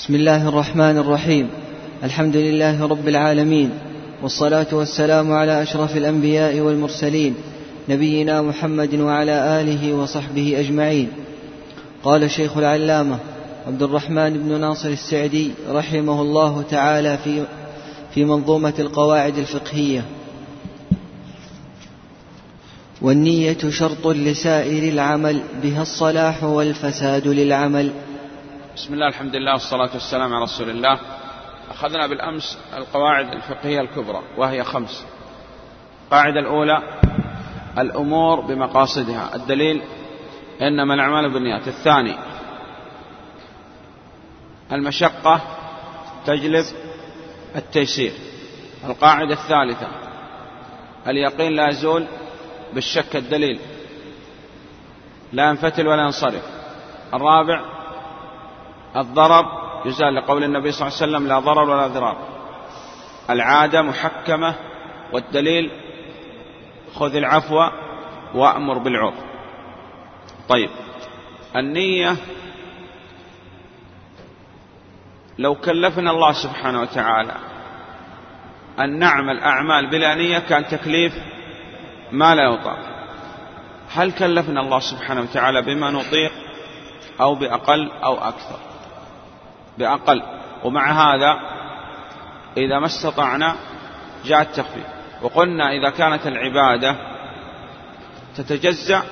بسم الله الرحمن الرحيم. الحمد لله رب العالمين والصلاة والسلام على أشرف الأنبياء والمرسلين نبينا محمد وعلى آله وصحبه أجمعين. قال شيخ العلامة عبد الرحمن بن ناصر السعدي رحمه الله تعالى في في منظومة القواعد الفقهية. والنية شرط لسائر العمل بها الصلاح والفساد للعمل. بسم الله الحمد لله والصلاة والسلام على رسول الله. أخذنا بالأمس القواعد الفقهية الكبرى وهي خمس. القاعدة الأولى الأمور بمقاصدها. الدليل إنما الأعمال بالنيات. الثاني المشقة تجلب التيسير. القاعدة الثالثة اليقين لا يزول بالشك الدليل. لا ينفتل ولا ينصرف. الرابع الضرر يزال لقول النبي صلى الله عليه وسلم لا ضرر ولا ضرار. العادة محكمة والدليل خذ العفو وأمر بالعرف طيب النية لو كلفنا الله سبحانه وتعالى أن نعمل أعمال بلا نية كان تكليف ما لا يطاق. هل كلفنا الله سبحانه وتعالى بما نطيق أو بأقل أو أكثر؟ بأقل. ومع هذا إذا ما استطعنا جاء التخفيف. وقلنا إذا كانت العبادة تتجزأ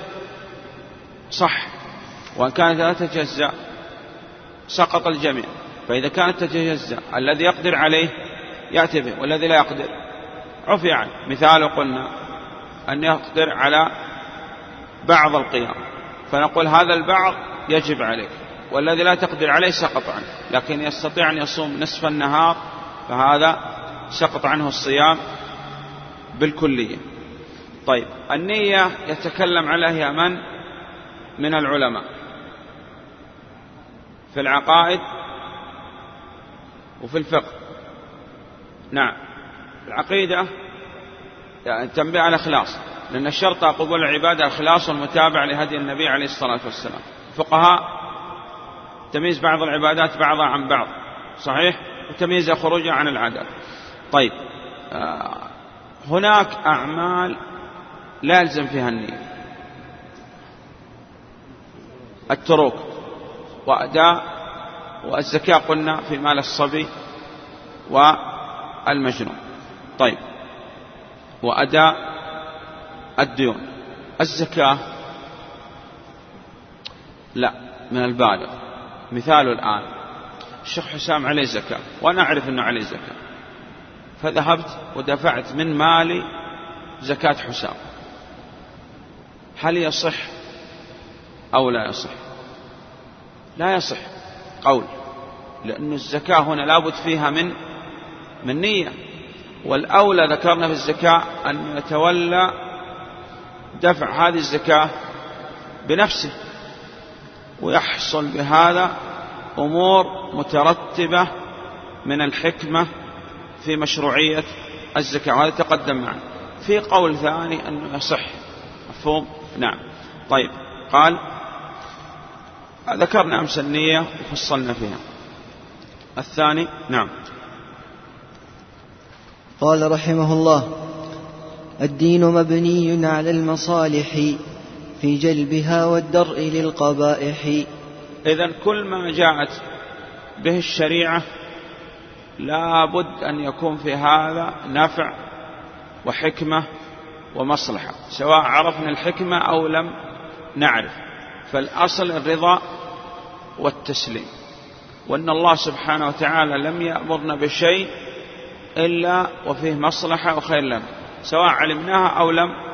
صح وإن كانت لا تتجزأ سقط الجميع. فإذا كانت تتجزأ الذي يقدر عليه يأتي به والذي لا يقدر. عفي عنه. مثال قلنا أن يقدر على بعض القيام. فنقول هذا البعض يجب عليك. والذي لا تقدر عليه سقط عنه. لكن يستطيع أن يصوم نصف النهار فهذا سقط عنه الصيام بالكلية. طيب النية يتكلم عليها من؟ من العلماء. في العقائد وفي الفقه. نعم. العقيدة يعني تنبيه على الإخلاص لأن الشرط قبول العبادة الإخلاص والمتابعة لهدي النبي عليه الصلاة والسلام. فقهاء تمييز بعض العبادات بعضها عن بعض. صحيح؟ وتمييز خروجها عن العادات. طيب آه، هناك أعمال لا يلزم فيها النية. التروك وأداء والزكاة قلنا في مال الصبي والمجنون. طيب وأداء الديون. الزكاة لا من البالغ. مثال الآن. الشيخ حسام عليه زكاة وأنا أعرف أنه عليه زكاة فذهبت ودفعت من مالي زكاة حسام. هل يصح أو لا يصح؟ لا يصح. قول. لأن الزكاة هنا لابد فيها من من نية. والأولى ذكرنا في الزكاة أن يتولى دفع هذه الزكاة بنفسه. ويحصل بهذا أمور مترتبة من الحكمة في مشروعية الزكاة. وهذا تقدم معنا. في قول ثاني أنه يصح. مفهوم؟ نعم. طيب. قال ذكرنا أمس النية وفصلنا فيها. الثاني؟ نعم. قال رحمه الله الدين مبني على المصالح. في جلبها والدرء للقبائح. إذا كل ما جاءت به الشريعة لا بد أن يكون في هذا نفع وحكمة ومصلحة سواء عرفنا الحكمة أو لم نعرف. فالأصل الرضا والتسليم وأن الله سبحانه وتعالى لم يأمرنا بشيء إلا وفيه مصلحة وخير لنا سواء علمناها أو لم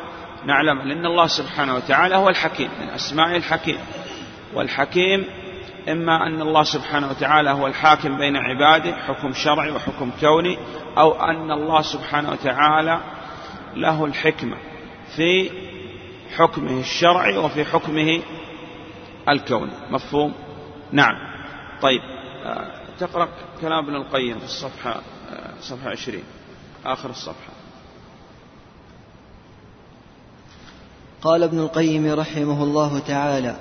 نعلم لأن الله سبحانه وتعالى هو الحكيم من أسماء الحكيم. والحكيم إما أن الله سبحانه وتعالى هو الحاكم بين عباده حكم شرعي وحكم كوني أو أن الله سبحانه وتعالى له الحكمة في حكمه الشرعي وفي حكمه الكوني. مفهوم؟ نعم. طيب آه، تقرأ كلام ابن القيم في الصفحة آه، صفحة عشرين آخر الصفحة. قال ابن القيم رحمه الله تعالى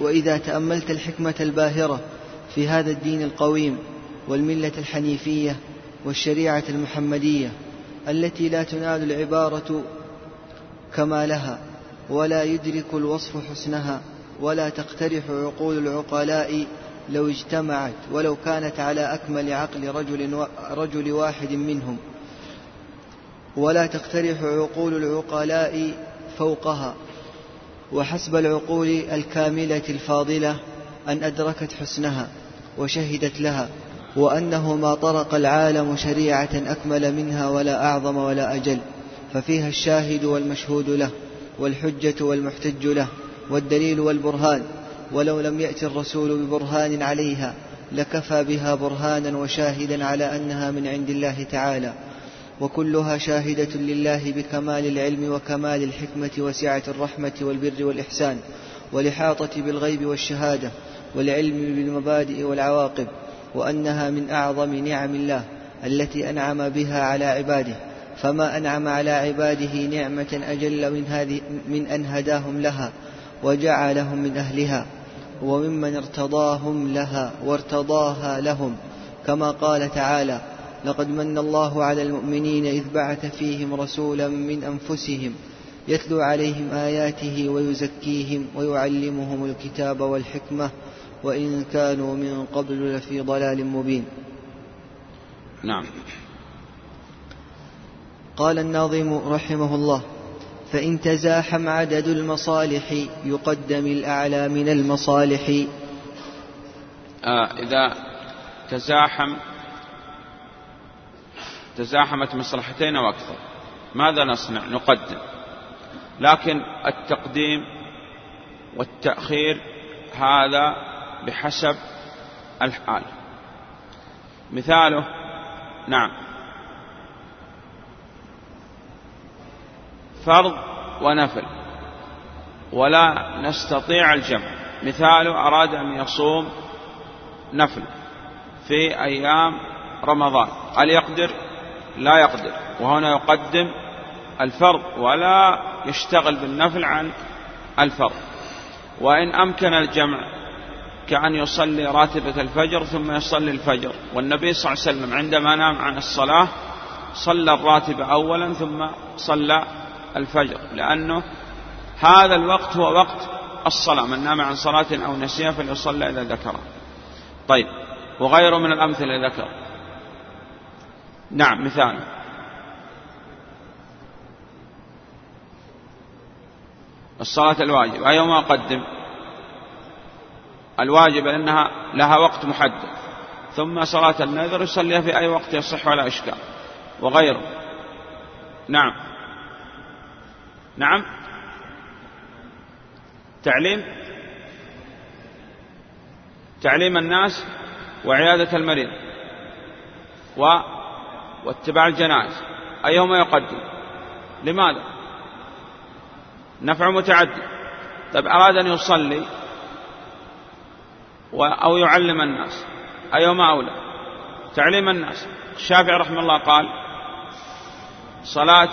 وإذا تأملت الحكمة الباهرة في هذا الدين القويم والملة الحنيفية والشريعة المحمدية التي لا تنال العبارة كمالها ولا يدرك الوصف حسنها ولا تقترح عقول العقلاء لو اجتمعت ولو كانت على أكمل عقل رجل, رجل واحد منهم ولا تقترح عقول العقلاء فوقها وحسب العقول الكاملة الفاضلة أن أدركت حسنها وشهدت لها وأنه ما طرق العالم شريعة أكمل منها ولا أعظم ولا أجل ففيها الشاهد والمشهود له والحجة والمحتج له والدليل والبرهان ولو لم يأتي الرسول ببرهان عليها لكفى بها برهانا وشاهدا على أنها من عند الله تعالى. وكلها شاهدة لله بكمال العلم وكمال الحكمة وسعة الرحمة والبر والإحسان والإحاطة بالغيب والشهادة والعلم بالمبادئ والعواقب وأنها من أعظم نعم الله التي أنعم بها على عباده. فما أنعم على عباده نعمة أجل من, هذه من أن هداهم لها وجعلهم من أهلها وممن ارتضاهم لها وارتضاها لهم. كما قال تعالى لقد من الله على المؤمنين إذ بعث فيهم رسولا من أنفسهم يتلو عليهم آياته ويزكيهم ويعلمهم الكتاب والحكمة وإن كانوا من قبل لفي ضلال مبين. نعم. قال الناظم رحمه الله فإن تزاحم عدد المصالح يقدم الأعلى من المصالح. آه إذا تزاحم تزاحمت مصلحتين أو أكثر. ماذا نصنع؟ نقدم. لكن التقديم والتأخير هذا بحسب الحال. مثاله نعم. فرض ونفل. ولا نستطيع الجمع. مثاله أراد أن يصوم نفل في أيام رمضان. هل يقدر؟ لا يقدر. وهنا يقدم الفرض ولا يشتغل بالنفل عن الفرض. وإن أمكن الجمع كأن يصلي راتبة الفجر ثم يصلي الفجر. والنبي صلى الله عليه وسلم عندما نام عن الصلاة صلى الراتبة أولا ثم صلى الفجر. لأنه هذا الوقت هو وقت الصلاة. من نام عن صلاة أو نسيها فليصلى إذا ذكره. طيب. وغيره من الأمثلة ذكر. نعم مثال. الصلاة الواجب. أيهما أقدم؟ الواجب لأنها لها وقت محدد. ثم صلاة النذر يصليها في أي وقت يصح ولا إشكال. وغيره. نعم. نعم. تعليم. تعليم الناس وعيادة المريض. و واتباع الجنائز. أيهما يقدم؟ لماذا؟ نفع متعدد. طيب أراد أن يصلي أو يعلم الناس. أيهما أولى؟ تعليم الناس. الشافعي رحمه الله قال صلاة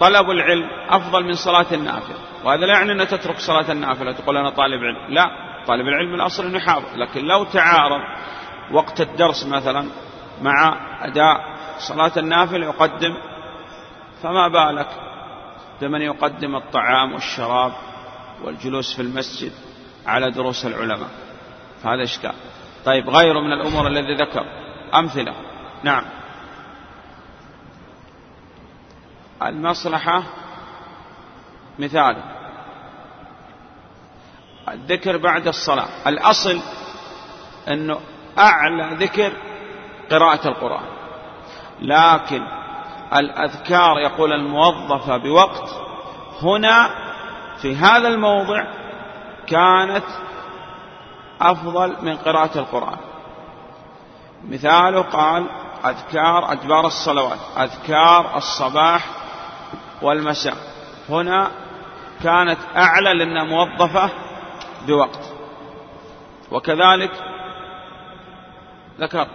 طلب العلم أفضل من صلاة النافلة. وهذا لا يعني أن تترك صلاة النافلة تقول أنا طالب علم. لا طالب العلم الأصل أنه يحافظ. لكن لو تعارض وقت الدرس مثلا مع أداء صلاة النافلة يقدم فما بالك؟ بمن يقدم الطعام والشراب والجلوس في المسجد على دروس العلماء. هذا إشكال. طيب غيره من الأمور الذي ذكر. أمثلة. نعم. المصلحة مثال. الذكر بعد الصلاة. الأصل أنه أعلى ذكر قراءة القرآن. لكن الأذكار يقول الموظفة بوقت هنا في هذا الموضع كانت أفضل من قراءة القرآن. مثاله قال أذكار أدبار الصلوات أذكار الصباح والمساء. هنا كانت أعلى لأنها موظفة بوقت. وكذلك ذكر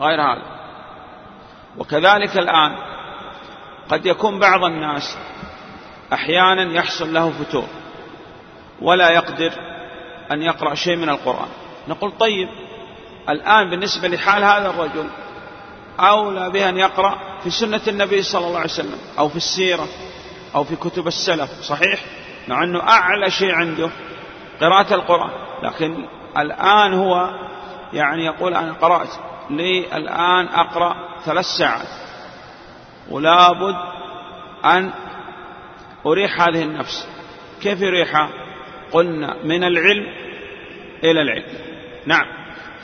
غير هذا. وكذلك الآن قد يكون بعض الناس أحيانا يحصل له فتور ولا يقدر أن يقرأ شيء من القرآن. نقول طيب الآن بالنسبة لحال هذا الرجل أولى به أن يقرأ في سنة النبي صلى الله عليه وسلم أو في السيرة أو في كتب السلف صحيح؟ مع أنه أعلى شيء عنده قراءة القرآن لكن الآن هو يعني يقول أنا قرأت لي الآن أقرأ ثلاث ساعات. ولا بد أن أريح هذه النفس. كيف يريحها قلنا من العلم إلى العلم. نعم.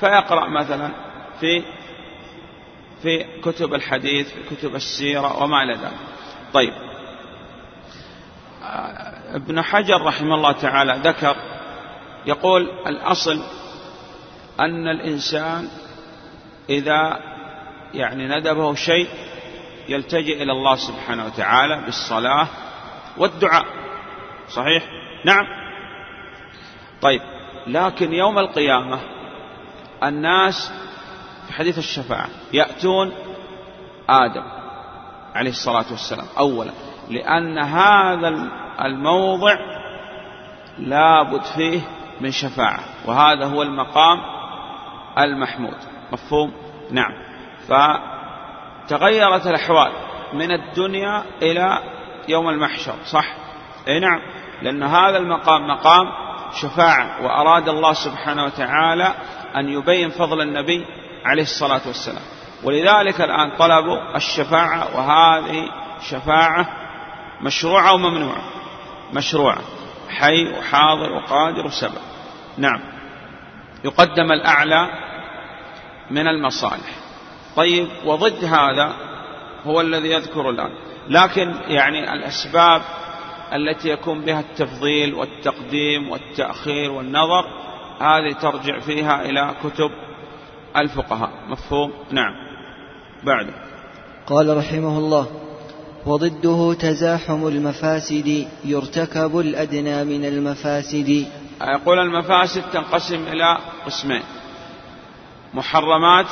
فيقرأ مثلا في في كتب الحديث في كتب السيرة وما إلى ذلك. طيب. ابن حجر رحمه الله تعالى ذكر يقول الأصل أن الإنسان إذا يعني ندبه شيء يلتجئ إلى الله سبحانه وتعالى بالصلاة والدعاء. صحيح؟ نعم. طيب لكن يوم القيامة الناس في حديث الشفاعة يأتون آدم عليه الصلاة والسلام أولا لأن هذا الموضع لابد فيه من شفاعة وهذا هو المقام المحمود. مفهوم؟ نعم. فتغيرت الأحوال من الدنيا إلى يوم المحشر صح؟ إي نعم. لأن هذا المقام مقام شفاعة وأراد الله سبحانه وتعالى أن يبين فضل النبي عليه الصلاة والسلام. ولذلك الآن طلبوا الشفاعة وهذه شفاعة مشروعة وممنوعة مشروعة. حي وحاضر وقادر وسبب. نعم. يقدم الأعلى من المصالح. طيب وضد هذا هو الذي يذكر الآن. لكن يعني الأسباب التي يكون بها التفضيل والتقديم والتأخير والنظر هذه ترجع فيها إلى كتب الفقهاء. مفهوم؟ نعم. بعد. قال رحمه الله وضده تزاحم المفاسد يرتكب الأدنى من المفاسد. يقول المفاسد تنقسم إلى قسمين محرمات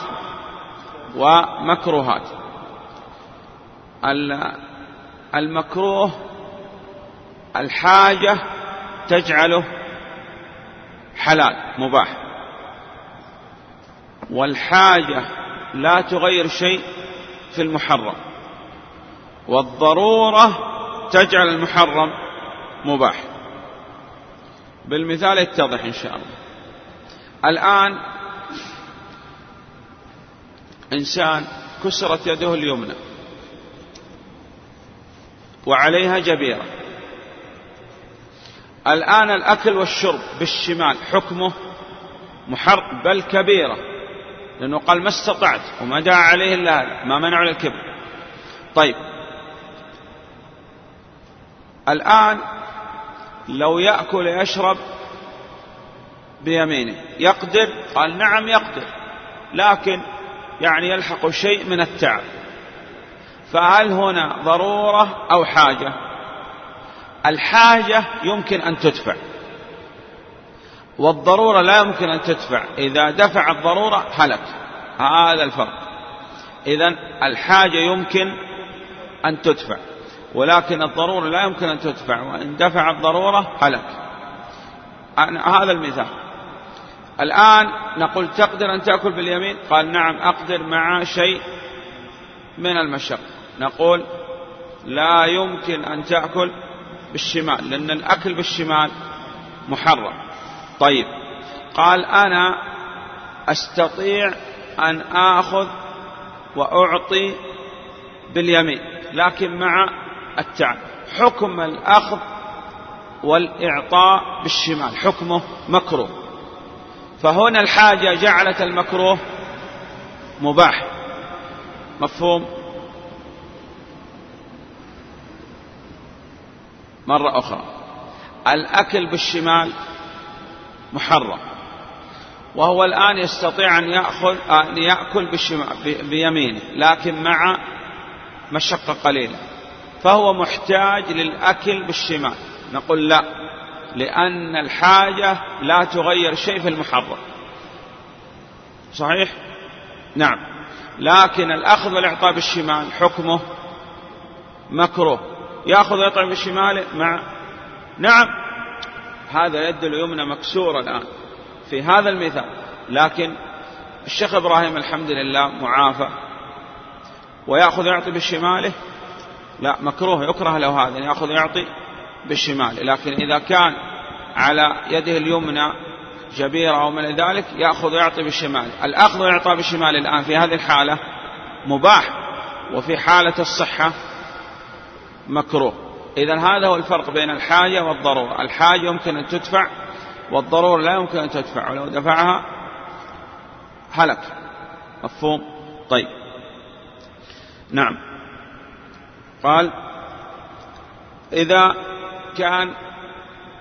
ومكروهات. المكروه الحاجة تجعله حلال مباح. والحاجة لا تغير شيء في المحرم. والضرورة تجعل المحرم مباح. بالمثال يتضح إن شاء الله. الآن إنسان كسرت يده اليمنى وعليها جبيرة. الآن الأكل والشرب بالشمال حكمه محر بل كبيرة لأنه قال ما استطعت وما دعا عليه إلا هذا ما منع الكبر طيب. الآن لو يأكل يشرب بيمينه يقدر؟ قال نعم يقدر لكن يعني يلحق شيء من التعب. فهل هنا ضرورة أو حاجة؟ الحاجة يمكن أن تدفع. والضرورة لا يمكن أن تدفع. إذا دفع الضرورة هلك. هذا الفرق. إذا الحاجة يمكن أن تدفع. ولكن الضرورة لا يمكن أن تدفع. وإن دفع الضرورة هلك. هذا المثال. الآن نقول تقدر أن تأكل باليمين؟ قال نعم أقدر مع شيء من المشق. نقول لا يمكن أن تأكل بالشمال لأن الأكل بالشمال محرم. طيب قال أنا أستطيع أن آخذ وأعطي باليمين لكن مع التعب. حكم الأخذ والإعطاء بالشمال حكمه مكروه. فهنا الحاجة جعلت المكروه مباح. مفهوم؟ مرة أخرى. الأكل بالشمال محرم. وهو الآن يستطيع أن يأخذ أن يأكل بالشمال بيمينه لكن مع مشقة قليلة. فهو محتاج للأكل بالشمال. نقول لا. لأن الحاجة لا تغير شيء في المحرم. صحيح؟ نعم. لكن الأخذ والإعطاء بالشمال حكمه مكروه. يأخذ ويطعم بالشمال مع نعم. هذا يد اليمنى مكسورة الآن في هذا المثال لكن الشيخ إبراهيم الحمد لله معافى. ويأخذ يعطي بشماله لا مكروه. يكره له هذا. يأخذ يعطي بالشمال. لكن إذا كان على يده اليمنى جبيرة أو من ذلك يأخذ ويعطي بالشمال. الأخذ ويعطى بالشمال الآن في هذه الحالة مباح وفي حالة الصحة مكروه. إذا هذا هو الفرق بين الحاجة والضرورة. الحاجة يمكن أن تدفع والضرورة لا يمكن أن تدفع. ولو دفعها هلك. مفهوم؟ طيب. نعم. قال إذا كان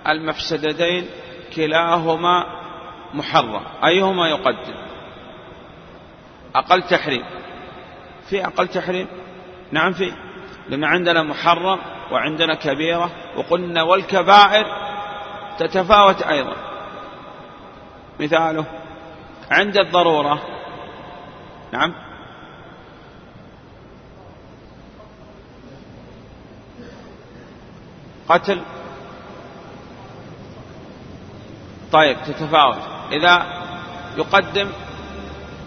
المفسدتين كلاهما محرم. أيهما يقدم؟ أقل تحريم. في أقل تحريم؟ نعم في. لأن عندنا محرم وعندنا كبيرة وقلنا والكبائر تتفاوت أيضا. مثاله عند الضرورة. نعم. قتل. طيب تتفاوت. إذا يقدم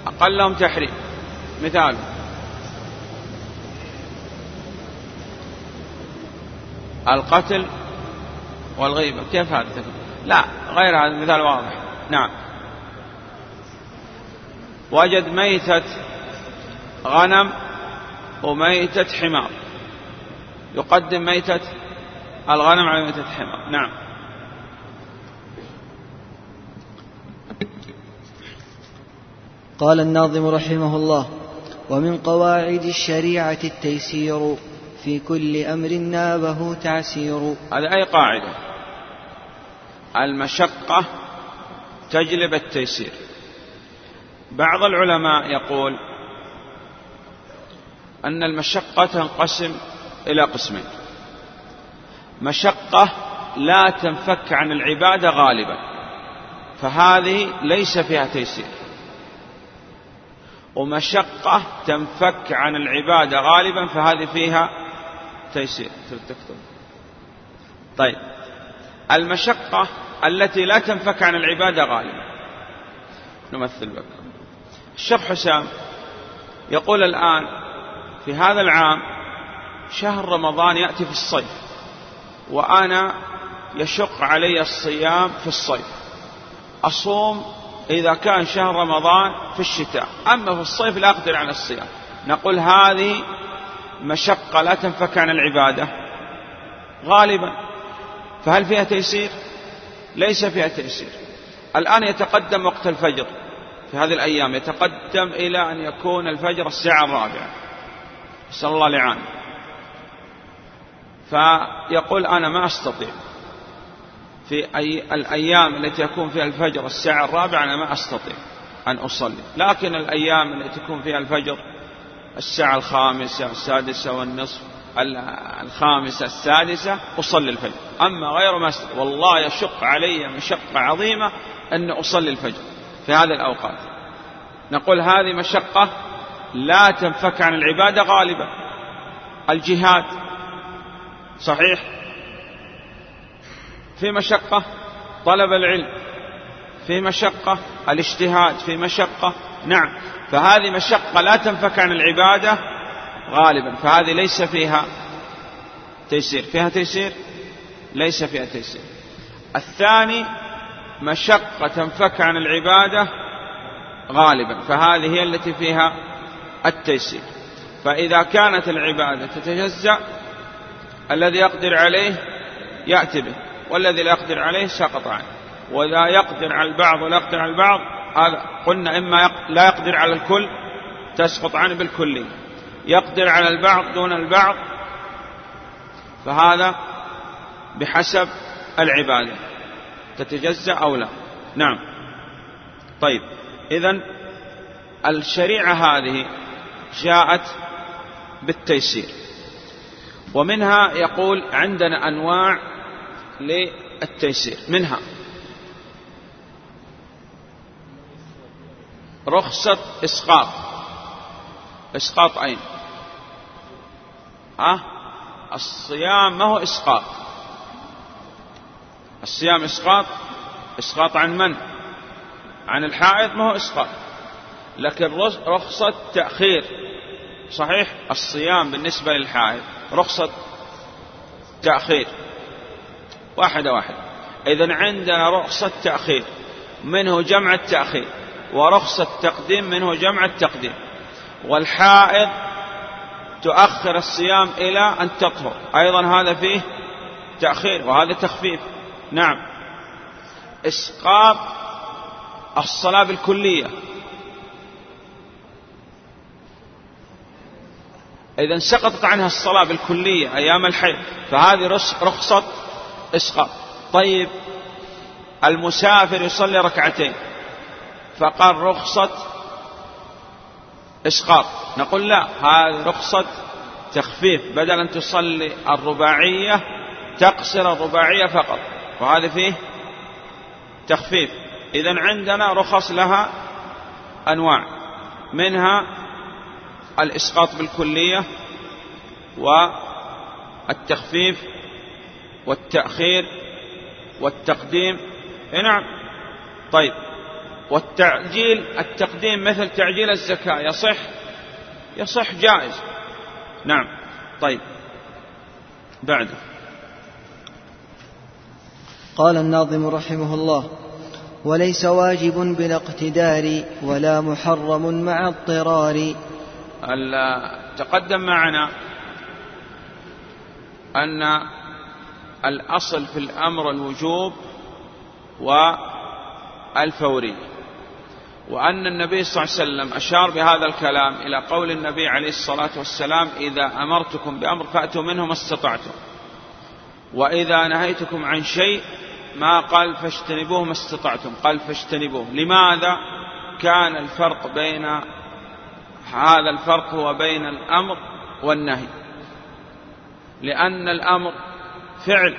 أقلهم تحريم. مثال. القتل والغيبة. كيف هذا؟ لا غير هذا مثال واضح. نعم. وجد ميتة غنم وميتة حمار. يقدم ميتة الغنم على ميتة الحمار نعم. قال الناظم رحمه الله ومن قواعد الشريعة التيسير في كل أمر نابه تعسير. هذا أي قاعدة؟ المشقة تجلب التيسير. بعض العلماء يقول أن المشقة تنقسم إلى قسمين. مشقة لا تنفك عن العبادة غالبا. فهذه ليس فيها تيسير. ومشقة تنفك عن العبادة غالبا فهذه فيها تيسير. تكتب. طيب. المشقة التي لا تنفك عن العبادة غالبا. نمثل لك الشيخ حسام يقول الآن في هذا العام شهر رمضان يأتي في الصيف. وأنا يشق علي الصيام في الصيف. أصوم إذا كان شهر رمضان في الشتاء. أما في الصيف لا أقدر على الصيام. نقول هذه مشقة لا تنفك عن العبادة. غالبا. فهل فيها تيسير؟ ليس فيها تيسير. الآن يتقدم وقت الفجر. في هذه الأيام يتقدم إلى أن يكون الفجر الساعة الرابعة. نسأل الله لعان فيقول أنا ما أستطيع. في أي الأيام التي يكون فيها الفجر الساعة الرابعة أنا ما أستطيع أن أصلي. لكن الأيام التي تكون فيها الفجر الساعة الخامسة السادسة والنصف الخامسة السادسة أصلي الفجر. أما غير ما أستطيع والله يشق علي مشقة عظيمة أن أصلي الفجر في هذه الأوقات. نقول هذه مشقة لا تنفك عن العبادة غالبا. الجهاد صحيح؟ في مشقة طلب العلم في مشقة الاجتهاد في مشقة نعم فهذه مشقة لا تنفك عن العبادة غالبا فهذه ليس فيها تيسير فيها تيسير؟ ليس فيها تيسير. الثاني مشقة تنفك عن العبادة غالبا فهذه هي التي فيها التيسير. فإذا كانت العبادة تتجزأ الذي يقدر عليه يأتي به والذي لا يقدر عليه سقط عنه. وإذا يقدر على البعض ولا يقدر على البعض هذا قلنا إما لا يقدر على الكل تسقط عنه بالكلي يقدر على البعض دون البعض فهذا بحسب العبادة. تتجزأ أو لا؟ نعم. طيب. إذا الشريعة هذه جاءت بالتيسير. ومنها يقول عندنا أنواع للتيسير. منها رخصة إسقاط. إسقاط أين؟ أه؟ الصيام ما هو إسقاط. الصيام إسقاط؟ إسقاط عن من؟ عن الحائض ما هو إسقاط. لكن رخصة تأخير. صحيح؟ الصيام بالنسبة للحائض. رخصة تأخير. واحدة واحدة. إذا عندنا رخصة تأخير منه جمع التأخير ورخصة تقديم منه جمع التقديم. والحائض تؤخر الصيام إلى أن تطهر. أيضا هذا فيه تأخير وهذا تخفيف. نعم. إسقاط الصلاة بالكلية. إذا سقطت عنها الصلاة بالكلية أيام الحيض فهذه رخصة إسقاط. طيب المسافر يصلي ركعتين فقال رخصة إسقاط. نقول لا هذه رخصة تخفيف. بدل أن تصلي الرباعية تقصر الرباعية فقط. وهذا فيه تخفيف. إذا عندنا رخص لها أنواع منها الإسقاط بالكلية والتخفيف والتأخير والتقديم. نعم. طيب. والتعجيل التقديم مثل تعجيل الزكاة يصح؟ يصح جائز. نعم. طيب. بعده. قال الناظم رحمه الله وليس واجب بلا اقتدار ولا محرم مع اضطرار تقدم معنا أن الأصل في الأمر الوجوب والفورية وأن النبي صلى الله عليه وسلم أشار بهذا الكلام إلى قول النبي عليه الصلاة والسلام إذا أمرتكم بأمر فأتوا منه ما استطعتم وإذا نهيتكم عن شيء ما قال فاجتنبوه ما استطعتم. قال فاجتنبوه. لماذا؟ كان الفرق بين هذا الفرق هو بين الأمر والنهي. لأن الأمر فعل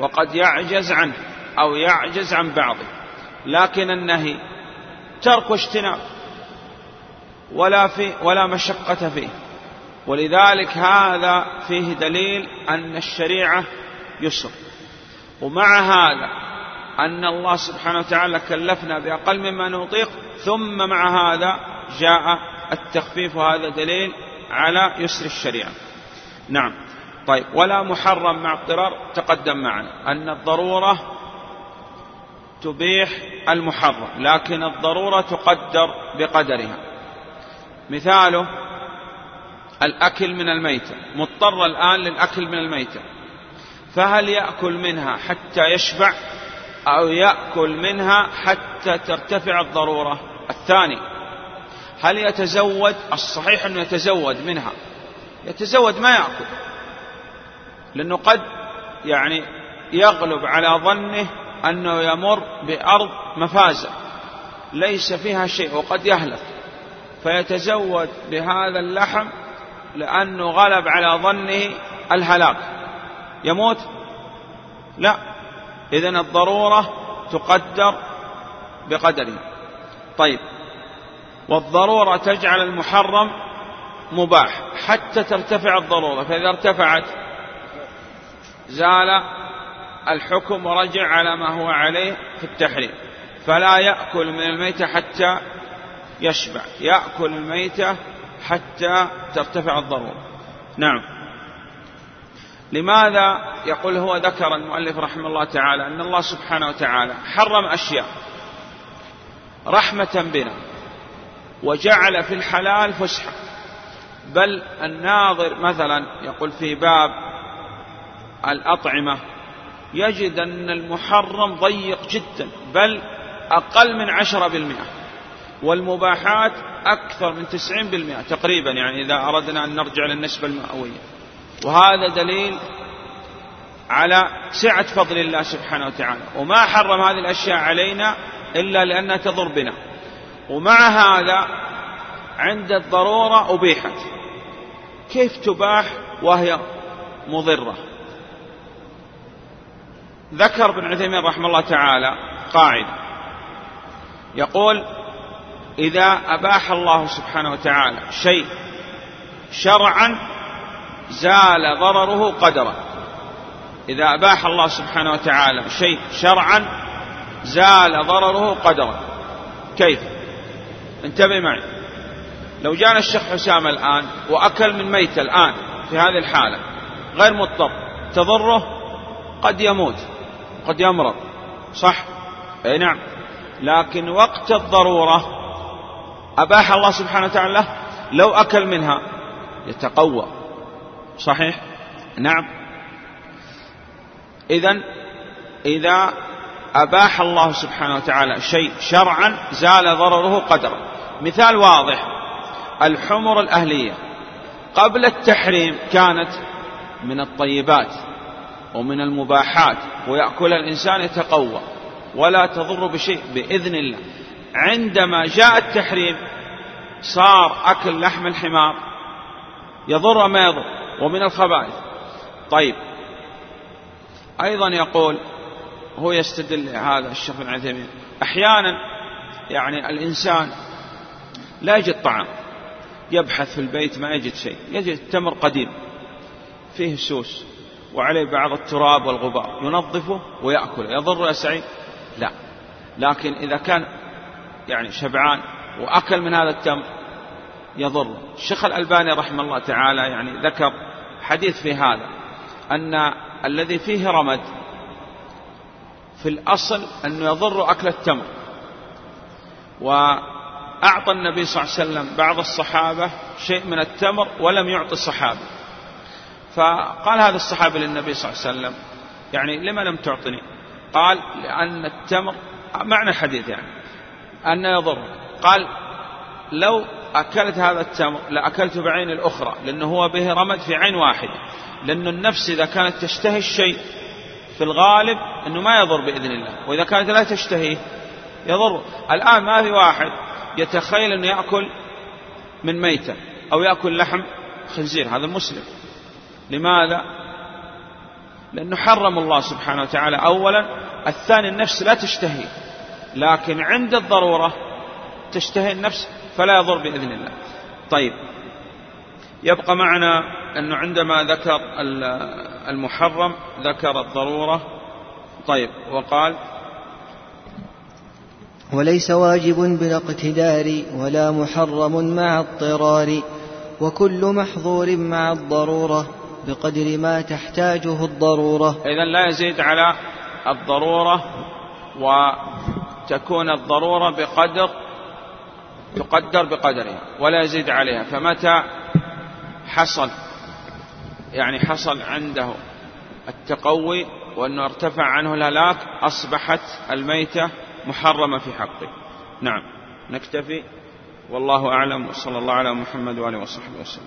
وقد يعجز عنه أو يعجز عن بعضه لكن النهي ترك واجتناب ولا في ولا مشقة فيه. ولذلك هذا فيه دليل أن الشريعة يسر. ومع هذا أن الله سبحانه وتعالى كلفنا بأقل مما نطيق ثم مع هذا جاء التخفيف وهذا دليل على يسر الشريعة. نعم. طيب ولا محرم مع اضطرار؟ تقدم معنا. أن الضرورة تبيح المحرم لكن الضرورة تقدر بقدرها. مثاله الأكل من الميتة. مضطر الآن للأكل من الميتة. فهل يأكل منها حتى يشبع؟ أو يأكل منها حتى ترتفع الضرورة؟ الثاني هل يتزود الصحيح أنه يتزود منها. يتزود ما يأكل. لأنه قد يعني يغلب على ظنه أنه يمر بأرض مفازة. ليس فيها شيء وقد يهلك. فيتزود بهذا اللحم لأنه غلب على ظنه الهلاك. يموت؟ لا. إذا الضرورة تقدر بقدرها طيب. والضرورة تجعل المحرم مباح حتى ترتفع الضرورة. فإذا ارتفعت زال الحكم ورجع على ما هو عليه في التحريم. فلا يأكل من الميتة حتى يشبع. يأكل الميتة حتى ترتفع الضرورة. نعم. لماذا يقول هو ذكر المؤلف رحمه الله تعالى أن الله سبحانه وتعالى حرم أشياء رحمة بنا وجعل في الحلال فسحة. بل الناظر مثلا يقول في باب الأطعمة يجد أن المحرم ضيق جدا بل أقل من عشرة بالمئة والمباحات أكثر من تسعين بالمئة تقريبا يعني إذا أردنا أن نرجع للنسبة المئوية. وهذا دليل على سعة فضل الله سبحانه وتعالى. وما حرم هذه الأشياء علينا إلا لأنها تضر بنا. ومع هذا عند الضرورة أبيحت. كيف تباح وهي مضرة؟ ذكر ابن عثيمين رحمه الله تعالى قاعدة. يقول إذا أباح الله سبحانه وتعالى شيء شرعا زال ضرره قدرا إذا أباح الله سبحانه وتعالى شيء شرعا زال ضرره قدرا كيف؟ انتبه معي. لو جانا الشيخ حسام الآن وأكل من ميت الآن في هذه الحالة غير مضطر تضره قد يموت قد يمرض صح؟ أي نعم. لكن وقت الضرورة أباح الله سبحانه وتعالى لو أكل منها يتقوى. صحيح؟ نعم. إذا إذا أباح الله سبحانه وتعالى شيء شرعا زال ضرره قدرا. مثال واضح. الحمر الأهلية. قبل التحريم كانت من الطيبات ومن المباحات ويأكل الإنسان يتقوى ولا تضر بشيء بإذن الله. عندما جاء التحريم صار أكل لحم الحمار يضر ما يضر ومن الخبائث. طيب. أيضا يقول هو يستدل هذا الشيخ بن عثيمين. أحيانا يعني الإنسان لا يجد طعام يبحث في البيت ما يجد شيء يجد تمر قديم فيه سوس وعليه بعض التراب والغبار ينظفه ويأكله يضر يا سعيد لا. لكن إذا كان يعني شبعان وأكل من هذا التمر يضر. الشيخ الألباني رحمه الله تعالى يعني ذكر حديث في هذا أن الذي فيه رمد في الأصل أنه يضر أكل التمر. وأعطى النبي صلى الله عليه وسلم بعض الصحابة شيء من التمر ولم يعطي الصحابة. فقال هذا الصحابي للنبي صلى الله عليه وسلم يعني لما لم تعطني؟ قال لأن التمر معنى الحديث يعني أن يضر. قال لو أكلت هذا التمر لأكلت بعين الأخرى لأنه هو به رمد في عين واحدة لأن النفس إذا كانت تشتهي الشيء في الغالب أنه ما يضر بإذن الله وإذا كانت لا تشتهيه يضر. الآن ما في واحد يتخيل أنه يأكل من ميتة أو يأكل لحم خنزير هذا مسلم. لماذا؟ لأنه حرم الله سبحانه وتعالى. أولا الثاني النفس لا تشتهي لكن عند الضرورة تشتهي النفس فلا يضر بإذن الله. طيب يبقى معنا أنه عندما ذكر المحرم ذكر الضرورة. طيب وقال وليس واجب بالاقتدار ولا محرم مع اضطرار وكل محظور مع الضرورة بقدر ما تحتاجه الضرورة. إذا لا يزيد على الضرورة وتكون الضرورة بقدر تقدر بقدرها ولا يزيد عليها. فمتى حصل يعني حصل عنده التقوي وأنه ارتفع عنه الهلاك أصبحت الميتة محرمة في حقه. نعم نكتفي. والله أعلم وصلى الله على محمد وآله وصحبه وسلم.